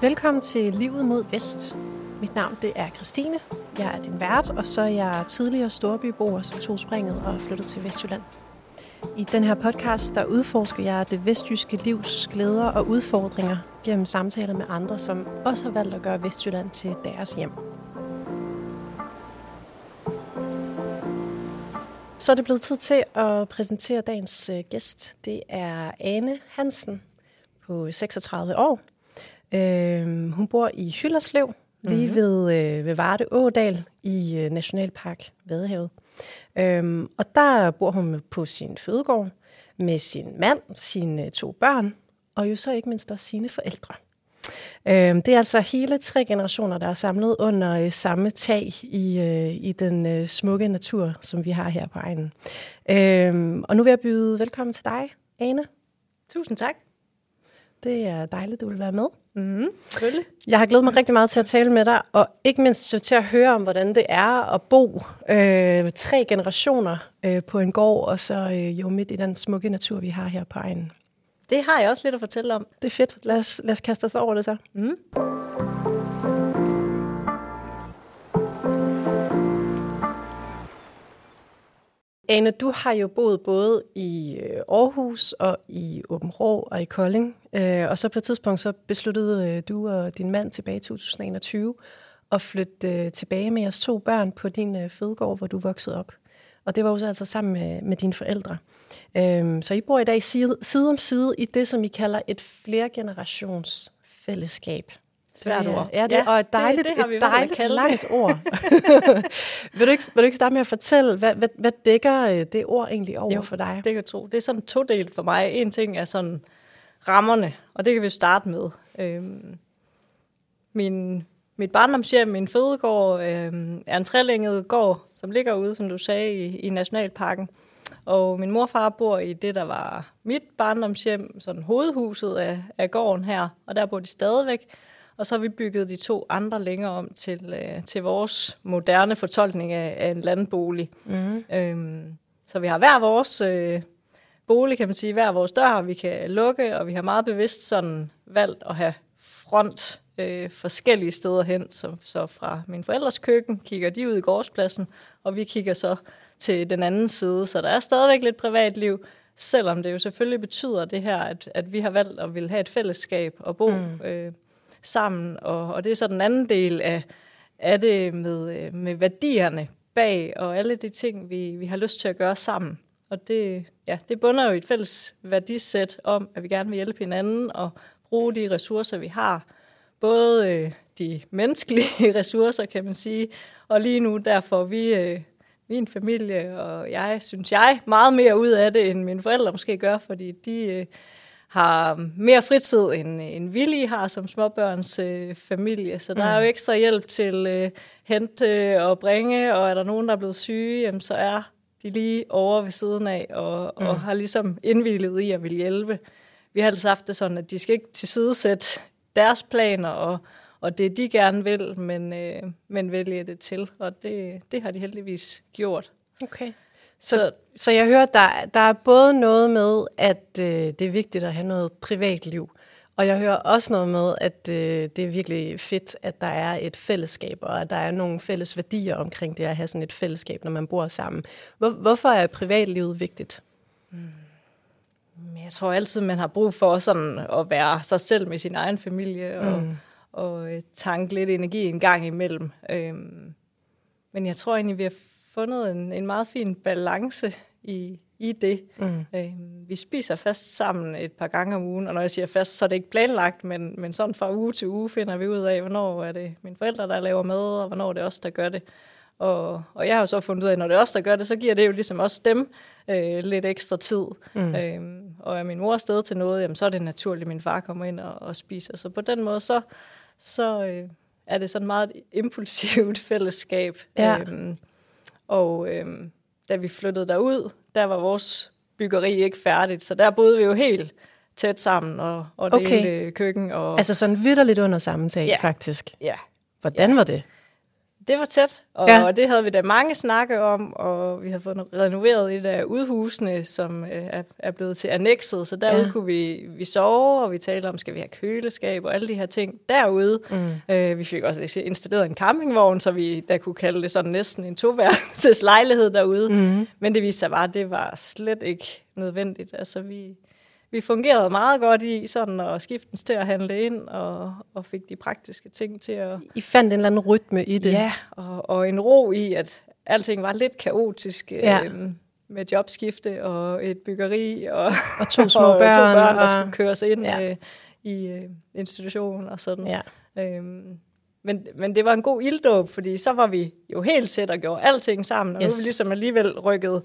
Velkommen til Livet mod Vest. Mit navn det er Christine. Jeg er din vært, og så er jeg tidligere storbyboer, som tog springet og flyttede til Vestjylland. I den her podcast, der udforsker jeg det vestjyske livs glæder og udfordringer gennem samtaler med andre, som også har valgt at gøre Vestjylland til deres hjem. Så er det blevet tid til at præsentere dagens øh, gæst. Det er Ane Hansen på 36 år. Øh, hun bor i Hyllerslev, lige mm-hmm. ved, øh, ved Varde Ådal i øh, Nationalpark Vadehavet. Øhm, og der bor hun på sin fødegård med sin mand, sine to børn, og jo så ikke mindst også sine forældre. Øhm, det er altså hele tre generationer, der er samlet under øh, samme tag i, øh, i den øh, smukke natur, som vi har her på egnen. Øhm, og nu vil jeg byde velkommen til dig, Ane. Tusind tak. Det er dejligt, du vil være med. Mm, selvfølgelig. Jeg har glædet mig rigtig meget til at tale med dig, og ikke mindst til at høre om, hvordan det er at bo øh, tre generationer øh, på en gård, og så øh, jo midt i den smukke natur, vi har her på egnen. Det har jeg også lidt at fortælle om. Det er fedt. Lad os, lad os kaste os over det så. Mm. Ane, du har jo boet både i øh, Aarhus og i Åben Rå og i Kolding. Øh, og så på et tidspunkt så besluttede øh, du og din mand tilbage i 2021 at flytte tilbage med jeres to børn på din fødegård, hvor du voksede op. Og det var også altså sammen med, med dine forældre. Øhm, så I bor i dag side, side om side i det, som I kalder et flergenerationsfællesskab. Svært ord. Ja, det, ja, og et dejligt, det, det et dejligt langt ord. vil, du ikke, vil du ikke starte med at fortælle, hvad, hvad, hvad dækker øh, det ord egentlig over jo, for dig? det kan tro. Det er sådan to delt for mig. En ting er sådan rammerne, og det kan vi starte med. Øhm, min, mit barndomshjem, min fødegård, øhm, er en trelænget gård, som ligger ude, som du sagde, i, i Nationalparken. Og min morfar bor i det, der var mit barndomshjem, sådan hovedhuset af, af gården her, og der bor de stadigvæk. Og så har vi bygget de to andre længere om til, øh, til vores moderne fortolkning af, af en landbolig. Mm. Øhm, så vi har hver vores øh, bolig, kan man sige, hver vores dør, vi kan lukke, og vi har meget bevidst sådan valgt at have front øh, forskellige steder hen. Så, så fra min forældres køkken kigger de ud i gårdspladsen, og vi kigger så til den anden side. Så der er stadigvæk lidt privatliv, selvom det jo selvfølgelig betyder det her, at, at vi har valgt at ville have et fællesskab og bo mm. øh, sammen. Og, og det er så den anden del af, af det med, øh, med værdierne bag og alle de ting, vi, vi har lyst til at gøre sammen. Og det, ja, det bunder jo i et fælles værdisæt om, at vi gerne vil hjælpe hinanden og bruge de ressourcer, vi har. Både øh, de menneskelige ressourcer, kan man sige, og lige nu der får vi, øh, min familie og jeg, synes jeg, meget mere ud af det, end mine forældre måske gør, fordi de øh, har mere fritid, end, end vi lige har som småbørns øh, familie. Så der mm. er jo ekstra hjælp til øh, hente og bringe, og er der nogen, der er blevet syge, jamen, så er de lige over ved siden af, og, mm. og har ligesom indvillet i at vil hjælpe. Vi har altså haft det sådan, at de skal ikke tilsidesætte deres planer, og, og det de gerne vil, men, øh, men vælge det til, og det, det har de heldigvis gjort. Okay. Så, så, så jeg hører, der, der er både noget med, at øh, det er vigtigt at have noget privatliv, og jeg hører også noget med, at øh, det er virkelig fedt, at der er et fællesskab, og at der er nogle fælles værdier omkring det at have sådan et fællesskab, når man bor sammen. Hvor, hvorfor er privatlivet vigtigt? Hmm. Jeg tror altid, man har brug for sådan at være sig selv med sin egen familie, og, mm. og øh, tanke lidt energi en gang imellem. Øhm, men jeg tror egentlig, vi har fundet en, en meget fin balance i, i det. Mm. Øh, vi spiser fast sammen et par gange om ugen, og når jeg siger fast, så er det ikke planlagt, men, men sådan fra uge til uge finder vi ud af, hvornår er det mine forældre, der laver mad, og hvornår er det os, der gør det. Og, og jeg har jo så fundet ud af, at når det er os, der gør det, så giver det jo ligesom også dem øh, lidt ekstra tid. Mm. Øh, og er min mor afsted til noget, jamen, så er det naturligt, at min far kommer ind og, og spiser. Så på den måde, så, så øh, er det sådan meget impulsivt fællesskab. Ja. Øh, og øh, da vi flyttede derud, der var vores byggeri ikke færdigt, så der boede vi jo helt tæt sammen og, og delte okay. køkken. Og... Altså sådan vidderligt under samme tag, ja. faktisk? Ja. Hvordan ja. var det? Det var tæt, og, Ja. det havde vi da mange snakke om, og vi har fået renoveret et af udhusene, som øh, er, er blevet til annexet, så derude ja. kunne vi, vi sove, og vi talte om, skal vi have køleskab og alle de her ting derude. Mm. Øh, vi fik også installeret en campingvogn, så vi der kunne kalde det sådan næsten en toværelses lejlighed derude. Mm. Men det viste sig bare, at det var slet ikke nødvendigt. Altså, vi, vi fungerede meget godt i sådan at skiftes til at handle ind, og, og fik de praktiske ting til at... I fandt en eller anden rytme i det. Ja, og, og en ro i, at alting var lidt kaotisk Ja. øhm, med jobskifte og et byggeri og, Og to små og børn. to børn, der og... skulle køres ind Ja. øh, i øh, institutionen og sådan. Ja. Øhm, men, men det var en god ilddåb, fordi så var vi jo helt tæt og gjorde alting sammen, og yes. nu er vi ligesom alligevel rykket,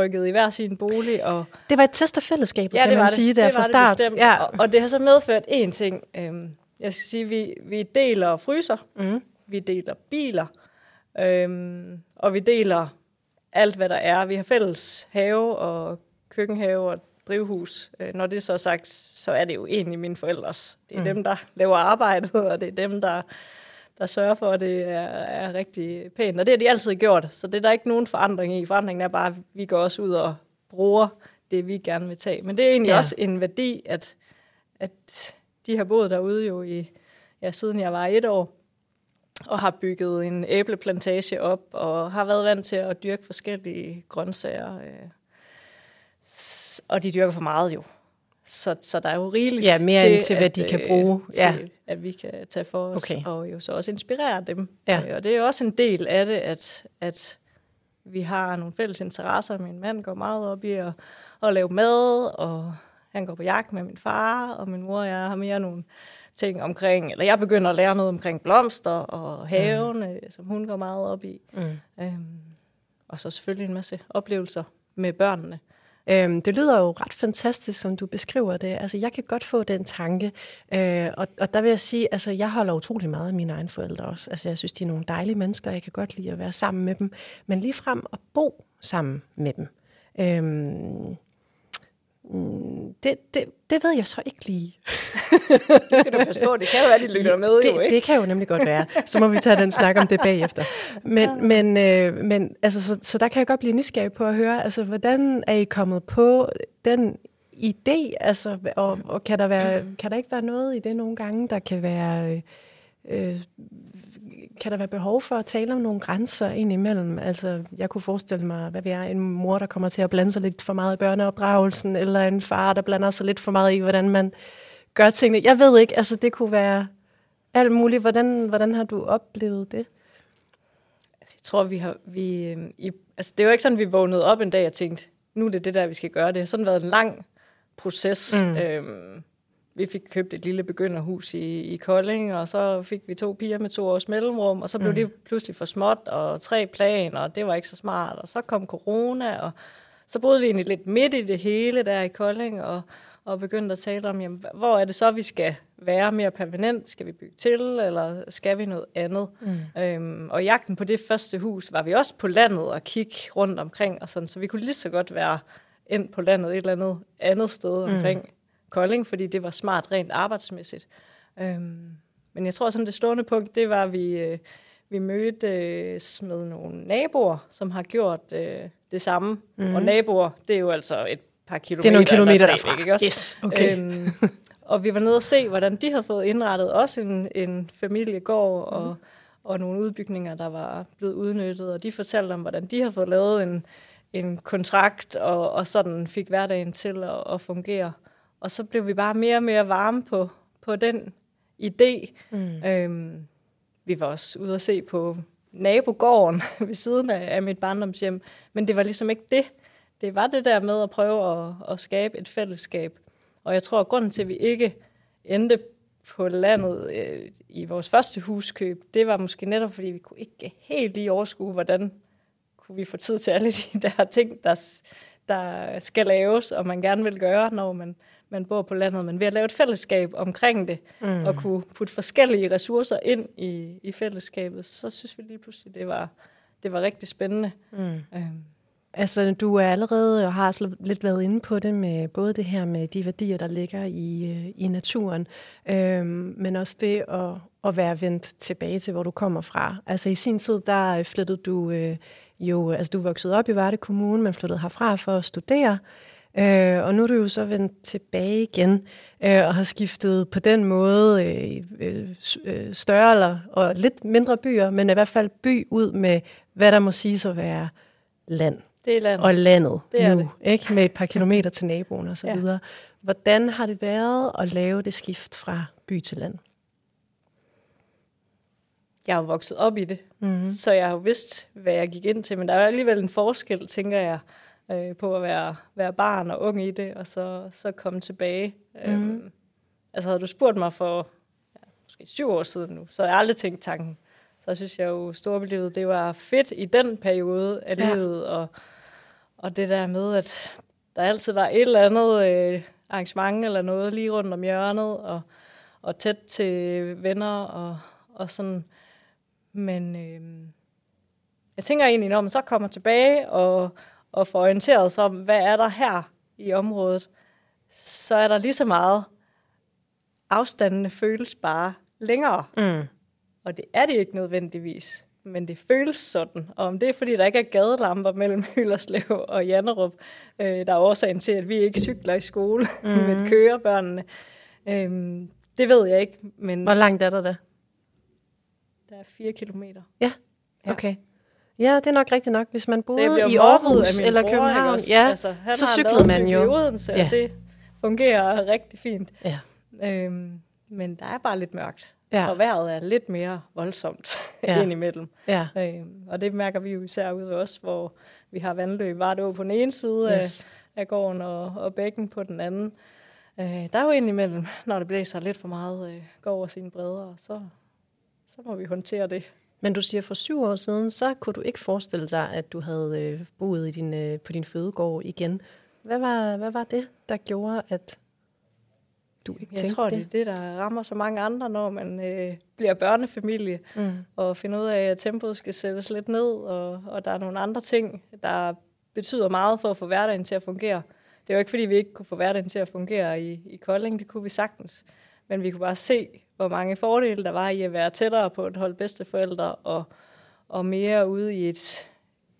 rykket i hver sin bolig. Og, Det var et test af fællesskabet, ja, kan det man var sige, det. der det fra start. Det bestemt. ja. og, og det har så medført én ting. Øhm, jeg skal sige, vi, vi deler fryser, Mm. vi deler biler, øhm, og vi deler alt, hvad der er. Vi har fælles have og køkkenhave og drivhus. Øh, når det så er sagt, så er det jo egentlig mine forældres. Det er mm. dem, der laver arbejdet, og det er dem, der, der sørger for, at det er, er rigtig pænt. Og det har de altid gjort, så det er der ikke nogen forandring i. Forandringen er bare, at vi går også ud og bruger det, vi gerne vil tage. Men det er egentlig Ja. også en værdi, at, at de har boet derude jo i, ja, siden jeg var et år, og har bygget en æbleplantage op, og har været vant til at dyrke forskellige grøntsager. Øh. Og de dyrker for meget jo. Så, så der er jo rigeligt Ja, mere til, end til, hvad at, de kan øh, bruge. Ja. Til, at vi kan tage for os, Okay. okay. og jo så også inspirere dem. Ja. Øh, Og det er jo også en del af det, at, at vi har nogle fælles interesser. Min mand går meget op i at, at lave mad, og han går på jagt med min far, og min mor og jeg har mere nogle ting omkring, eller jeg begynder at lære noget omkring blomster og haven, mm. som hun går meget op i. Mm. Øhm, og så selvfølgelig en masse oplevelser med børnene. Øhm, det lyder jo ret fantastisk, som du beskriver det. Altså, jeg kan godt få den tanke, øh, og, og der vil jeg sige, altså, jeg holder utrolig meget af mine egne forældre også. Altså, jeg synes, de er nogle dejlige mennesker, og jeg kan godt lide at være sammen med dem. Men lige frem at bo sammen med dem, øhm, mm, det, det, det ved jeg så ikke lige. Nu skal du passe på, det kan jo være, de lytter med jo, det, ikke? det kan jo nemlig godt være. Så må vi tage den snak om det bagefter. Men, men, øh, men altså, så, så der kan jeg godt blive nysgerrig på at høre, altså, hvordan er I kommet på den idé? Altså, og, og kan, der være, kan der ikke være noget i det nogle gange, der kan være... Øh, kan der være behov for at tale om nogle grænser indimellem? Altså, jeg kunne forestille mig, hvad vi er, en mor, der kommer til at blande sig lidt for meget i børneopdragelsen, eller en far, der blander sig lidt for meget i, hvordan man gør tingene. Jeg ved ikke, altså det kunne være alt muligt. Hvordan, hvordan har du oplevet det? Altså, Jeg tror, vi har... Vi, øh, i, altså, det er jo ikke sådan, vi vågnede op en dag og tænkte, nu er det det der, vi skal gøre. Det har sådan været en lang proces. Mm. Øhm, vi fik købt et lille begynderhus i, i Kolding, og så fik vi to piger med to års mellemrum, og så blev Mm. mm. det pludselig for småt, og tre planer, og det var ikke så smart. Og så kom corona, og så boede vi egentlig lidt midt i det hele der i Kolding, og, og begyndte at tale om, jamen, hvor er det så, vi skal være mere permanent? Skal vi bygge til, eller skal vi noget andet? Mm. Øhm, og jagten på det første hus var vi også på landet og kigge rundt omkring, og sådan, så vi kunne lige så godt være ind på landet et eller andet andet sted Mm. Kolding, fordi det var smart rent arbejdsmæssigt. Øhm, men jeg tror, sådan det stående punkt, det var, at vi, øh, vi mødtes med nogle naboer, som har gjort øh, det samme. Mm. Og naboer, det er jo altså et par kilometer. Det er nogle kilometer derfra. ikke også? Yes, okay. Øhm, og vi var nede og se, hvordan de havde fået indrettet også en, en familiegård og, Mhm. og nogle udbygninger, der var blevet udnyttet. Og de fortalte om, hvordan de havde fået lavet en, en kontrakt, og, og sådan fik hverdagen til at, at fungere. Og så blev vi bare mere og mere varme på, på den idé. Mm. Øhm, vi var også ude at se på nabogården ved siden af, af mit barndomshjem, men det var ligesom ikke det. Det var det der med at prøve at, at skabe et fællesskab. Og jeg tror, at grunden til, at vi ikke endte på landet øh, i vores første huskøb, det var måske netop, fordi vi kunne ikke helt lige overskue, hvordan kunne vi få tid til alle de der ting, der, der skal laves, og man gerne vil gøre, når man, man bor på landet. Men ved at lave et fællesskab omkring det, Mm. og kunne putte forskellige ressourcer ind i, i fællesskabet, så synes vi lige pludselig, det var, det var rigtig spændende. Mm. Øhm, Altså, du er allerede og har lidt været inde på det med både det her med de værdier, der ligger i, øh, i naturen, øhm, men også det at, at være vendt tilbage til, hvor du kommer fra. Altså i sin tid, der flyttede du øh, jo, altså du voksede op i Varde Kommune, men flyttede herfra for at studere. Øh, og nu er du jo så vendt tilbage igen øh, og har skiftet på den måde øh, øh, øh, større eller, og lidt mindre byer, men i hvert fald by ud med, hvad der må sige at være land. Det er landet. Og landet det er nu, det. ikke? med et par kilometer til naboen og så Ja. videre. Hvordan har det været at lave det skift fra by til land? Jeg er jo vokset op i det, Mm-hmm. så jeg har jo vidst, hvad jeg gik ind til. Men der er alligevel en forskel, tænker jeg, øh, på at være, være barn og ung i det, og så, så komme tilbage. Mhm. Øhm, altså havde du spurgt mig for ja, måske syv år siden nu, så havde jeg aldrig tænkt tanken. Så synes jeg jo, storbelivet, det var fedt i den periode af Ja. livet, og, og det der med, at der altid var et eller andet øh, arrangement eller noget lige rundt om hjørnet, og, og tæt til venner og, og sådan. Men øh, jeg tænker egentlig, når man så kommer tilbage og, og får orienteret sig om, hvad er der her i området, så er der lige så meget afstandene føles bare længere. Mm. Og det er det ikke nødvendigvis, men det føles sådan. Og om det er, fordi der ikke er gadelamper mellem Hyllerslev og Jannerup, øh, der er årsagen til, at vi ikke cykler i skole, mm. men kører børnene, øh, det ved jeg ikke, men Hvor langt er der da? Der er fire kilometer. Ja, okay. Ja, det er nok rigtigt nok. Hvis man boede i Aarhus eller bror, København, også? ja, altså, han så har cyklede man jo. i Odense, Ja. og det fungerer rigtig fint. Ja. Øhm, men der er bare lidt mørkt, Ja. og vejret er lidt mere voldsomt Ja. indimellem. ja. Øhm, og det mærker vi jo især ude os, hvor vi har vandløb Vardå på den ene side Yes. yes. af, af gården og, og bækken på den anden. Øh, der er jo indimellem, når det blæser lidt for meget, øh, går over sine bredder, og så, så må vi håndtere det. Men du siger, for syv år siden, så kunne du ikke forestille dig, at du havde øh, boet i din, øh, på din fødegård igen. Hvad var, hvad var det, der gjorde, at du ikke Jeg tror, det? det er det, der rammer så mange andre, når man øh, bliver børnefamilie, Mm. og finder ud af, at tempoet skal sættes lidt ned, og, og der er nogle andre ting, der betyder meget for at få hverdagen til at fungere. Det er jo ikke, fordi vi ikke kunne få hverdagen til at fungere i, i Kolding, det kunne vi sagtens. Men vi kunne bare se, hvor mange fordele der var i at være tættere på et hold bedsteforældre, og, og mere ude i et,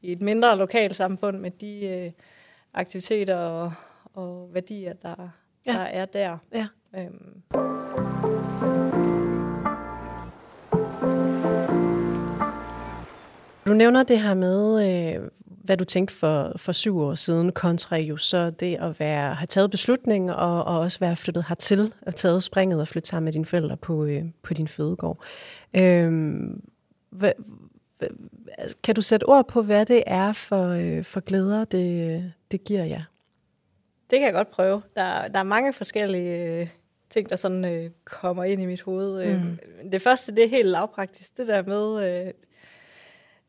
i et mindre lokalsamfund med de øh, aktiviteter og, og værdier, der, Ja. der er der. Ja. Øhm, Du nævner det her med, øh, hvad du tænkte for, for syv år siden, kontra jo så det at være, have taget beslutningen og, og også være flyttet hertil, og taget springet og flytte sammen med dine forældre på, øh, på din fødegård. Øhm, hvad, kan du sætte ord på, hvad det er for, øh, for glæder, det, det giver jer? Det kan jeg godt prøve. Der, der er mange forskellige øh, ting, der sådan øh, kommer ind i mit hoved. Mm. Mm. Det første, det er helt lavpraktisk. Det der med, øh,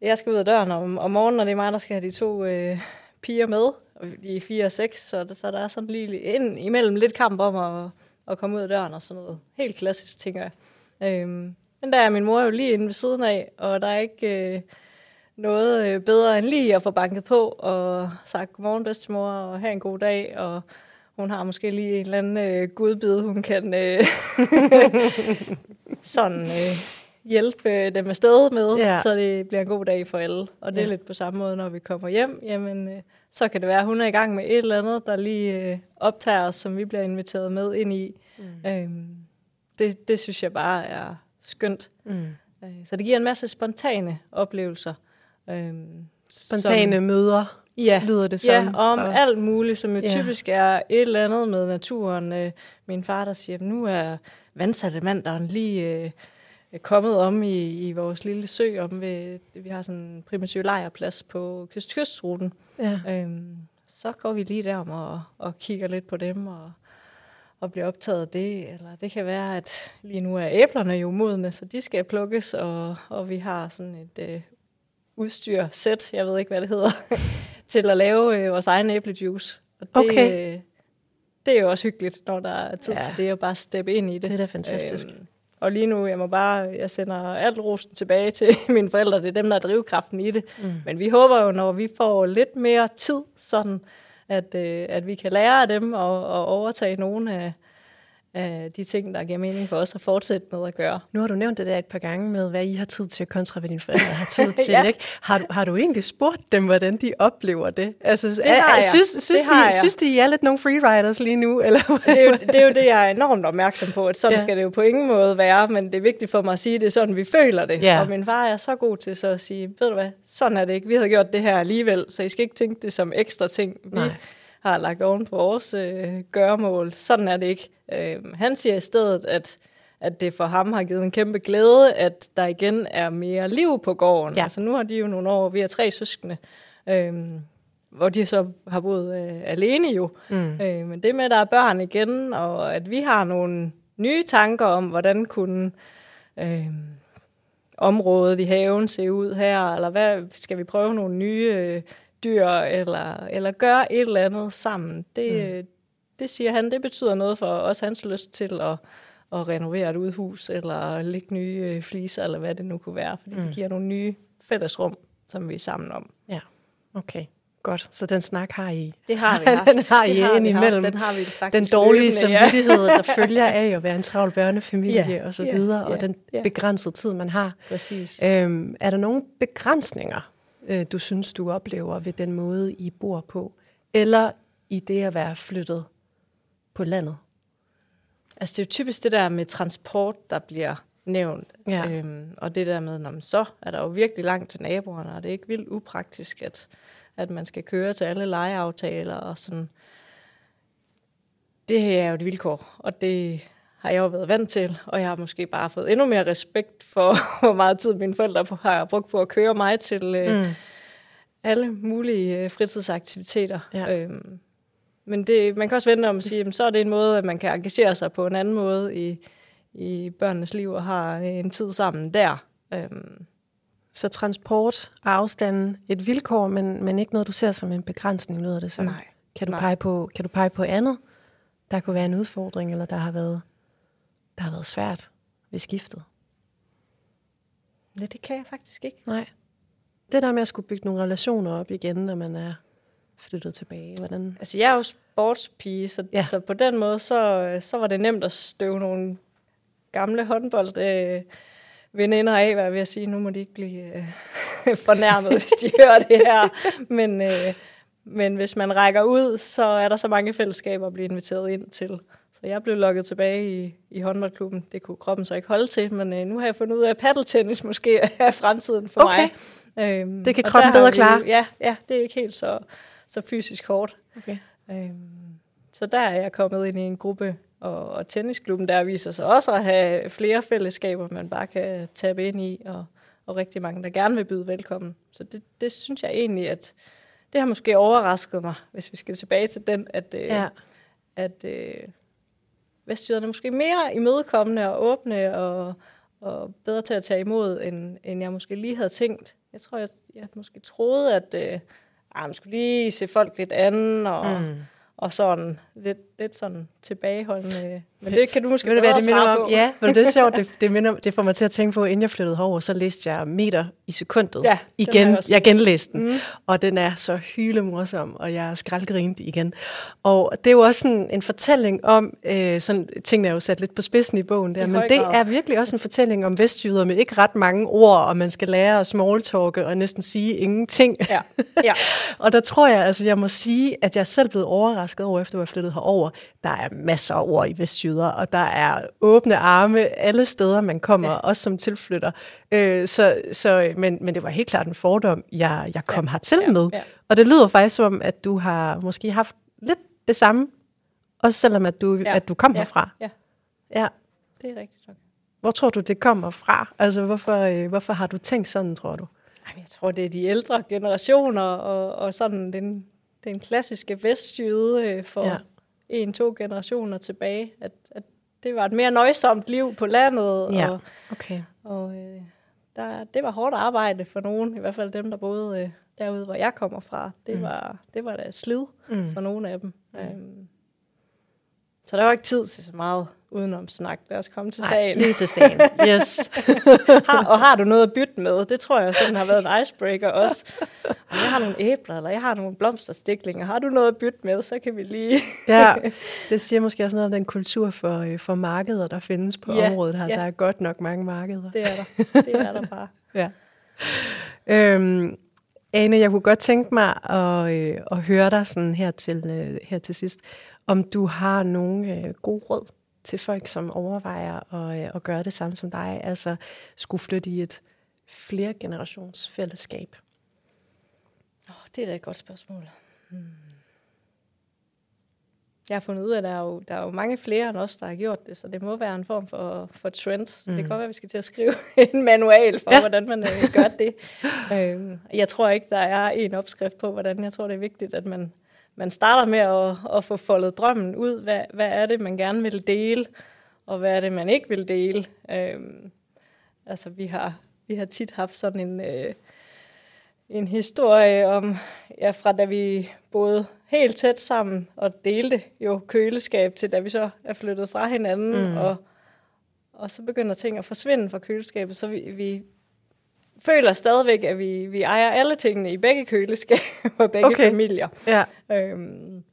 jeg skal ud af døren om, om morgenen, og det er mig, der skal have de to øh, piger med. Og de er fire og seks, så, så der er sådan lige ind imellem lidt kamp om at, at komme ud af døren og sådan noget. Helt klassisk, tænker jeg. Øhm, men der er min mor jo lige inde ved siden af, og der er ikke... Øh, noget øh, bedre end lige at få banket på og sagt godmorgen bedstemor og have en god dag. Og hun har måske lige en eller anden øh, gudbid, hun kan øh, sådan øh, hjælpe dem afsted med, Ja. så det bliver en god dag for alle. Og det er Ja. lidt på samme måde, når vi kommer hjem. Jamen, øh, så kan det være, at hun er i gang med et eller andet, der lige øh, optager os, som vi bliver inviteret med ind i. Mm. Øhm, det, det synes jeg bare er skønt. Mm. Øh, Så det giver en masse spontane oplevelser. Øhm, Spontane som, møder, ja, lyder det som. ja, om og- alt muligt, som jo Ja. typisk er et eller andet med naturen. Øh, Min far, der siger, nu er vandsalamanderen lige øh, kommet om i, i vores lille sø. Om ved, vi har sådan en primitiv lejrplads på kyst-kystruten. Ja. Øhm, så går vi lige derom og, og kigger lidt på dem og, og bliver optaget af det. Eller det kan være, at lige nu er æblerne jo modne, så de skal plukkes, og, og vi har sådan et øh, udstyr, sæt, jeg ved ikke, hvad det hedder, til at lave øh, vores egen æblejuice. Og det, Okay. øh, det er jo også hyggeligt, når der er tid Ja. ja. til det, at bare steppe ind i det. Det er da fantastisk. Øhm, og lige nu, jeg må bare, jeg sender alt rosen tilbage til mine forældre. Det er dem, der er drivkraften i det. Mm. Men vi håber jo, når vi får lidt mere tid, sådan at, øh, at vi kan lære af dem og, og overtage nogle af, af de ting, der giver mening for os at fortsætte med at gøre. Nu har du nævnt det der et par gange med, hvad I har tid til, kontra hvad dine forældre har tid til. Ja. ikke? Har, du, har du egentlig spurgt dem, hvordan de oplever det? Altså, Det har jeg. Synes, synes, Det har de, jeg. synes de, I er lidt nogle freeriders lige nu? Eller? Det er, jo, det er jo det, jeg er enormt opmærksom på, at sådan ja. skal det jo på ingen måde være, men det er vigtigt for mig at sige, at det er sådan, vi føler det. Ja. Og min far er så god til så at sige, ved du hvad, sådan er det ikke. Vi havde gjort det her alligevel, så I skal ikke tænke det som ekstra ting. Vi Nej. Har lagt oven på vores øh, gøremål. Sådan er det ikke. Øh, han siger i stedet, at, at det for ham har givet en kæmpe glæde, at der igen er mere liv på gården. Ja. Altså nu har de jo nogle år, vi har tre søskende, øh, hvor de så har boet øh, alene jo. Mm. Øh, men det med, at der er børn igen, og at vi har nogle nye tanker om, hvordan kunne øh, området i haven se ud her, eller hvad skal vi prøve nogle nye øh, dyr, eller, eller gøre et eller andet sammen. Det, mm. det siger han, det betyder noget for os, hans lyst til at, at renovere et udhus, eller lægge nye øh, fliser, eller hvad det nu kunne være, fordi mm. det giver nogle nye fællesrum, som vi er sammen om. Ja, okay. Godt, så den snak har I. Det har vi haft. Den har I Det har vi indimellem. haft. Den har vi faktisk Den dårlige løbende, ja. samvittighed, der følger af at være en travl børnefamilie Ja, og så ja, videre, og ja, den ja. begrænsede tid, man har. Præcis. Øhm, er der nogle begrænsninger, øh, du synes, du oplever ved den måde, I bor på? Eller i det at være flyttet på landet? Altså det er jo typisk det der med transport, der bliver nævnt. Ja. Øhm, og det der med, når man så er der jo virkelig langt til naboerne, og det er ikke vildt upraktisk, at, at man skal køre til alle legeaftaler og sådan. Det er jo et vilkår, og det har jeg jo været vant til, og jeg har måske bare fået endnu mere respekt for, hvor meget tid mine forældre har brugt på at køre mig til øh, Mm. alle mulige øh, fritidsaktiviteter. Ja. Øhm, men det, man kan også vente om at sige, jamen, så er det en måde, at man kan engagere sig på en anden måde i, i børnenes liv og har en tid sammen der. Øhm, Så transport og afstanden et vilkår, men, men ikke noget, du ser som en begrænsning, lyder det som. nej. Kan du, nej. pege på, kan du pege på andet, der kunne være en udfordring, eller der har været, der har været svært ved skiftet? Nej, det kan jeg faktisk ikke. Nej. Det der med at skulle bygge nogle relationer op igen, når man er flyttet tilbage, hvordan... Altså, jeg er jo sportspige, så, Ja. så på den måde, så, så var det nemt at støve nogle gamle håndbold øh, veninder af, hvad jeg vil sige. Nu må de ikke blive øh, fornærmet, hvis de hører det her. Men, øh, men hvis man rækker ud, så er der så mange fællesskaber at blive inviteret ind til. Så jeg blev lukket tilbage i, i håndboldklubben. Det kunne kroppen så ikke holde til, men øh, nu har jeg fundet ud af, at paddeltennis måske er fremtiden for Okay. mig. Øhm, Det kan kroppen bedre vi- klare. Ja, ja, det er ikke helt så, så fysisk hårdt. Okay. Øhm, så der er jeg kommet ind i en gruppe, og, og tennisklubben der viser sig også at have flere fællesskaber, man bare kan tabe ind i, og, og rigtig mange, der gerne vil byde velkommen. Så det, det synes jeg egentlig, at det har måske overrasket mig, hvis vi skal tilbage til den, at, øh, Ja. at øh, vestjyderne er måske mere imødekommende og åbne og, og bedre til at tage imod, end, end jeg måske lige havde tænkt. Jeg tror, jeg, jeg måske troede, at øh, ah, man skulle lige se folk lidt an, og, mm. og sådan lidt, lidt sådan tilbageholdende. Men det kan du måske bedre det minder om? på. Ja, du, det er sjovt. Det, det, minder, det får mig til at tænke på, inden jeg flyttede herover, så læste jeg meter i sekundet Ja, igen. jeg Jeg læst. genlæste den, mm. og den er så hylemorsom, og jeg skraldgrinte igen. Og det er jo også sådan en fortælling om, øh, sådan, tingene er jo sat lidt på spidsen i bogen der, I men det grad. er virkelig også en fortælling om vestjyder med ikke ret mange ord, og man skal lære at smalltalke og næsten sige ingenting. Ja, ja. Og der tror jeg, altså jeg må sige, at jeg er selv blevet overrasket over, efter jeg er flyttet herover. Der er masser af ord i Vestjyder, og der er åbne arme alle steder, man kommer, ja. Også som tilflytter. Øh, så, så, men, men det var helt klart en fordom, jeg, jeg kom ja. hertil ja, med. ja. Og det lyder faktisk som, om, at du har måske haft lidt det samme, også selvom at du, Ja. at du kom Ja. herfra. Ja, Ja. det er rigtigt nok. Hvor tror du, det kommer fra? Altså, hvorfor, øh, hvorfor har du tænkt sådan, tror du? Jeg tror, det er de ældre generationer, og, og sådan den, den klassiske vestjyde øh, for Ja. En, to generationer tilbage, at, at det var et mere nøjsomt liv på landet, Ja. og, Okay. og øh, der, det var hårdt arbejde for nogen, i hvert fald dem, der boede øh, derude, hvor jeg kommer fra. Det, Mm. var, det var da slid Mm. for nogle af dem. Mm. Øhm, så der var ikke tid til så meget udenom snak. Lad os komme til Nej, sagen. lige til sagen. Yes. har, og har du noget at bytte med? Det tror jeg sådan har været en icebreaker også. Og jeg har nogle æbler, eller jeg har nogle blomsterstiklinger. Har du noget at bytte med, så kan vi lige... ja, det siger måske også noget om den kultur for, øh, for markeder, der findes på Ja, området her. ja. Der er godt nok mange markeder. Det er der. Det er der bare. Ja. Øhm, Ane, jeg kunne godt tænke mig at, øh, at høre dig sådan her til, øh, her til sidst, om du har nogle øh, gode råd til folk, som overvejer at, øh, at gøre det samme som dig, altså skulle flytte i et flergenerationsfællesskab. Oh, det er da et godt spørgsmål. Hmm. Jeg har fundet ud af, at der er, jo, der er jo mange flere end os, der har gjort det, så det må være en form for, for trend. Så mm. det kan godt være, at vi skal til at skrive en manual for, ja. hvordan man øh, gør det. øhm, jeg tror ikke, der er en opskrift på, hvordan. Jeg tror, det er vigtigt, at man, man starter med at, at få foldet drømmen ud. Hvad, hvad er det, man gerne vil dele, og hvad er det, man ikke vil dele? Øhm, altså, vi har, vi har tit haft sådan en... Øh, en historie om, ja, fra da vi boede helt tæt sammen og delte jo køleskab til da vi så er flyttet fra hinanden, Mm. og, og så begynder ting at forsvinde fra køleskabet, så vi, vi føler stadigvæk, at vi, vi ejer alle tingene i begge køleskaber, begge Okay. familier. Ja. Øhm,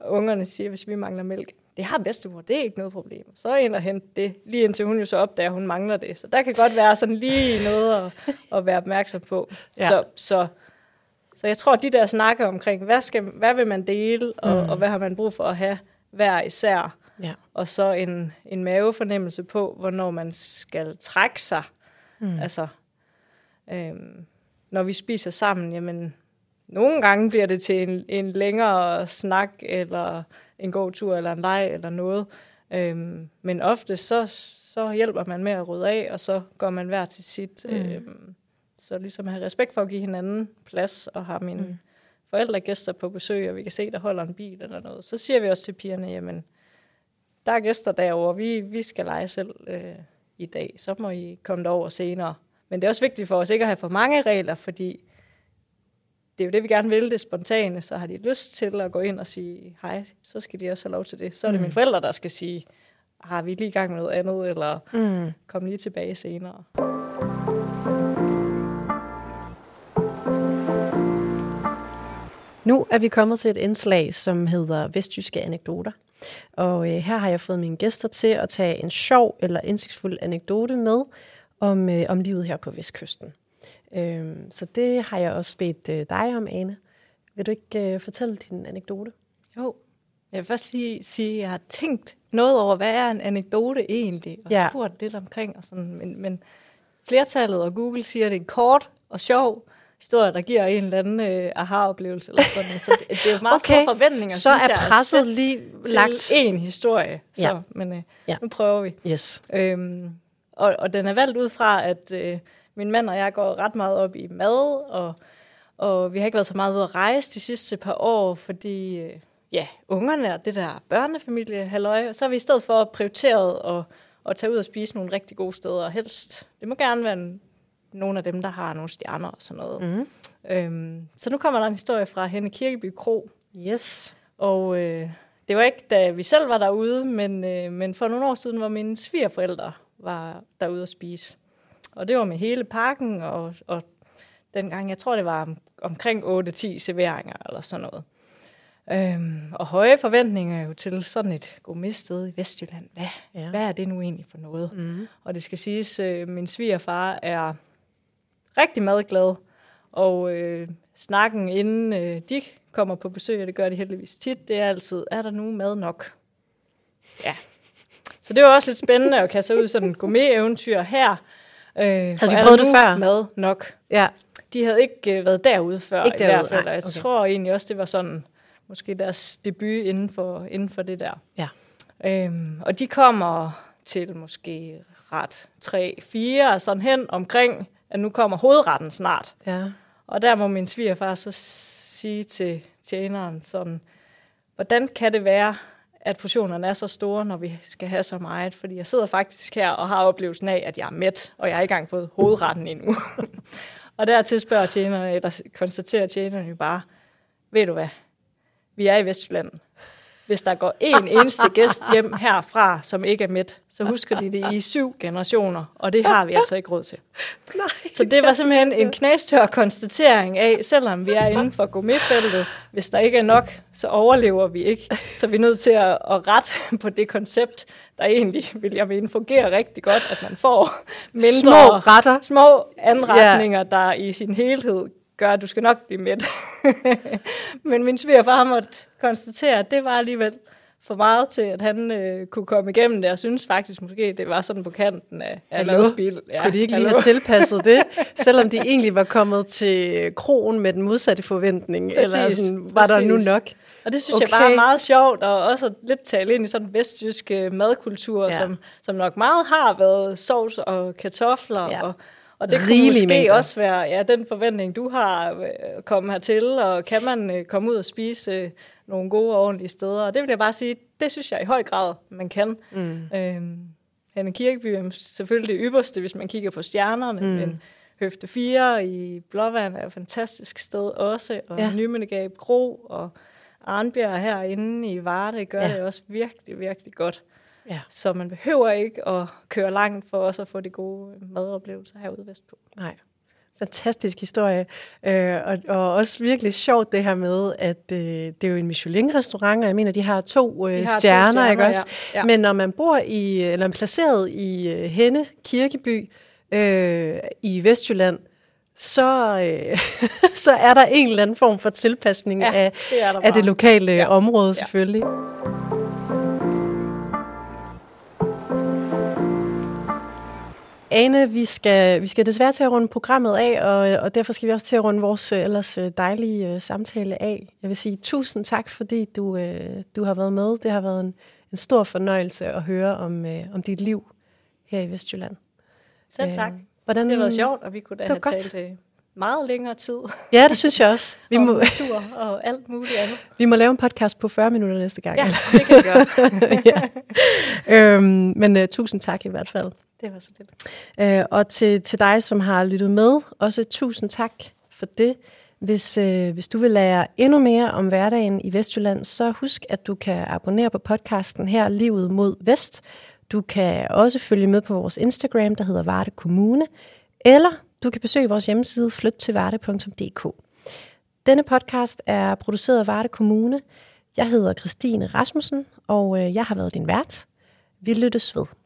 og ungerne siger, hvis vi mangler mælk, det har bedstemor, det er ikke noget problem. Så ind og hente det, lige indtil hun jo så opdager, at hun mangler det. Så der kan godt være sådan lige noget at, at være opmærksom på. Ja. Så, så, så jeg tror, at de der snakker omkring, hvad, skal, hvad vil man dele, og, Mm. og hvad har man brug for at have hver især, Ja. og så en, en mavefornemmelse på, hvornår man skal trække sig. Mm. Altså, øhm, når vi spiser sammen, jamen, nogle gange bliver det til en, en længere snak, eller en god tur, eller en leg, eller noget. Øhm, men ofte så, så hjælper man med at rydde af, og så går man hver til sit. Mm. Øhm, så ligesom have respekt for at give hinanden plads, og har mine mm. forældre gæster på besøg, og vi kan se, der holder en bil eller noget. Så siger vi også til pigerne, jamen, der er gæster derovre, vi, vi skal lege selv øh, i dag, så må I komme derover senere. Men det er også vigtigt for os ikke at have for mange regler, fordi det er jo det, vi gerne vil, det spontane, så har de lyst til at gå ind og sige hej, så skal de også have lov til det. Så er det Mm. mine forældre, der skal sige, har vi lige i gang med noget andet, eller Mm. kom lige tilbage senere. Nu er vi kommet til et indslag, som hedder Vestjyske Anekdoter. Og øh, her har jeg fået mine gæster til at tage en sjov eller indsigtsfuld anekdote med om, øh, om livet her på Vestkysten. Øhm, så det har jeg også bedt øh, dig om, Ane. Vil du ikke øh, fortælle din anekdote? Jo, jeg vil først lige sige, at jeg har tænkt noget over, hvad er en anekdote egentlig, og Ja. spurgt lidt omkring, og sådan, men, men flertallet og Google siger, at det er en kort og sjov historie, der giver en eller anden øh, aha-oplevelse. Eller sådan. Så det, det er jo meget Okay, store forventninger, Så synes er presset lige til lagt. en historie. Så, Ja. Men øh, ja. nu prøver vi. Yes. Øhm, og, og den er valgt ud fra, at øh, min mand og jeg går ret meget op i mad, og, og vi har ikke været så meget ude at rejse de sidste par år, fordi øh, ja, ungerne og det der børnefamilie, halløj, så har vi i stedet for prioriteret at, at tage ud og spise nogle rigtig gode steder, og helst, det må gerne være en, nogle af dem, der har nogle stjerner og sådan noget. Mm. Øhm, så nu kommer der en historie fra Henne Kirkeby Kro, Yes. og øh, det var ikke, da vi selv var derude, men, øh, men for nogle år siden, hvor mine svigerforældre var derude at spise. Og det var med hele pakken, og, og dengang, jeg tror, det var om, omkring 8-10 serveringer eller sådan noget. Øhm, og høje forventninger jo til sådan et gourmetsted i Vestjylland. Hvad, ja. hvad er det nu egentlig for noget? Mm. Og det skal siges, øh, min svigerfar er rigtig madglad, og øh, snakken inden øh, de kommer på besøg, og det gør de heldigvis tit, det er altid, er der nu mad nok? Ja. Så det var også lidt spændende at kaste ud i sådan en gourmet-eventyr her. Øh, Havde de prøvet det før? mad nok? Ja. De havde ikke øh, været derude før Ikke i derude, hvert fald, nej, og jeg okay. tror egentlig også, det var sådan, måske deres debut inden for, inden for det der. Ja. Øhm, og de kommer til måske ret 3-4, sådan hen omkring, at nu kommer hovedretten snart. Ja. Og der må min svigerfar så sige til tjeneren sådan, hvordan kan det være, at portionerne er så store, når vi skal have så meget? Fordi jeg sidder faktisk her og har oplevelsen af, at jeg er mæt, og jeg har ikke engang fået hovedretten endnu. og dertil spørger tjenerne, eller konstaterer tjenerne jo bare, ved du hvad, vi er i Vestjylland hvis der går en eneste gæst hjem herfra, som ikke er mæt, så husker de det i syv generationer, og det har vi altså ikke råd til. Nej. Så det var simpelthen en knastør konstatering af, selvom vi er inden for gourmetfeltet, hvis der ikke er nok, så overlever vi ikke. Så vi er nødt til at, at rette på det koncept, der egentlig, vil jeg mene, fungerer rigtig godt, at man får mindre Små retter. små anretninger, yeah. der i sin helhed gør, at du skal nok blive mæt. Men min svigerfar måtte konstatere, at det var alligevel for meget til, at han øh, kunne komme igennem det, og synes faktisk måske, det var sådan på kanten af, af Hallo? madspil. Ja, kunne de ikke lige have tilpasset det, selvom de egentlig var kommet til krogen med den modsatte forventning? Præcis, eller sådan, var der nu præcis. nok? Og det synes Okay. jeg bare er meget sjovt, og også lidt tale ind i sådan vestjysk øh, madkultur, Ja. som, som nok meget har været sovs og kartofler, ja. og, og det kunne måske mængder. også være ja, den forventning, du har øh, komme hertil, og kan man øh, komme ud og spise øh, nogle gode og ordentlige steder. Og det vil jeg bare sige, det synes jeg i høj grad, man kan. Mm. Øhm, Hanne Kirkeby er selvfølgelig det ypperste, hvis man kigger på stjernerne, Mm. men Høfte 4 i Blåvand er et fantastisk sted også, og Ja. Nymindegab Kro og Arnbjerg herinde i Varde gør ja. det også virkelig, virkelig godt. Ja. Så man behøver ikke at køre langt for også at få de gode madoplevelser herude vestpå. Nej. Fantastisk historie. Øh, og, og også virkelig sjovt det her med, at øh, det er jo en Michelin-restaurant, og jeg mener, de har to, øh, De har to stjerner, stjerner, ikke også? ja. Ja. Men når man bor i, eller er placeret i øh, Henne Kirkeby øh, i Vestjylland, så, øh, så er der en eller anden form for tilpasning Ja, af, det af det lokale Ja. område selvfølgelig. Ane, vi skal, vi skal desværre til at runde programmet af, og, og derfor skal vi også til at runde vores øh, ellers øh, dejlige øh, samtale af. Jeg vil sige tusind tak, fordi du, du har været med. Det har været en, en stor fornøjelse at høre om, om dit liv her i Vestjylland. Selv tak. Øh, hvordan, Det har været sjovt, og vi kunne da have godt. talt meget længere tid Ja, det synes jeg også. Vi om må, natur og alt muligt andet. vi må lave en podcast på 40 minutter næste gang. Ja, det kan vi gøre. ja. øhm, men uh, tusind tak i hvert fald. Det var så det. Øh, og til, til dig, som har lyttet med, også tusind tak for det. Hvis, øh, hvis du vil lære endnu mere om hverdagen i Vestjylland, så husk, at du kan abonnere på podcasten her, Livet mod Vest. Du kan også følge med på vores Instagram, der hedder Varde Kommune, eller du kan besøge vores hjemmeside flyttilvarde.dk. Denne podcast er produceret af Varde Kommune. Jeg hedder Christine Rasmussen, og øh, jeg har været din vært. Vi lyttes ved.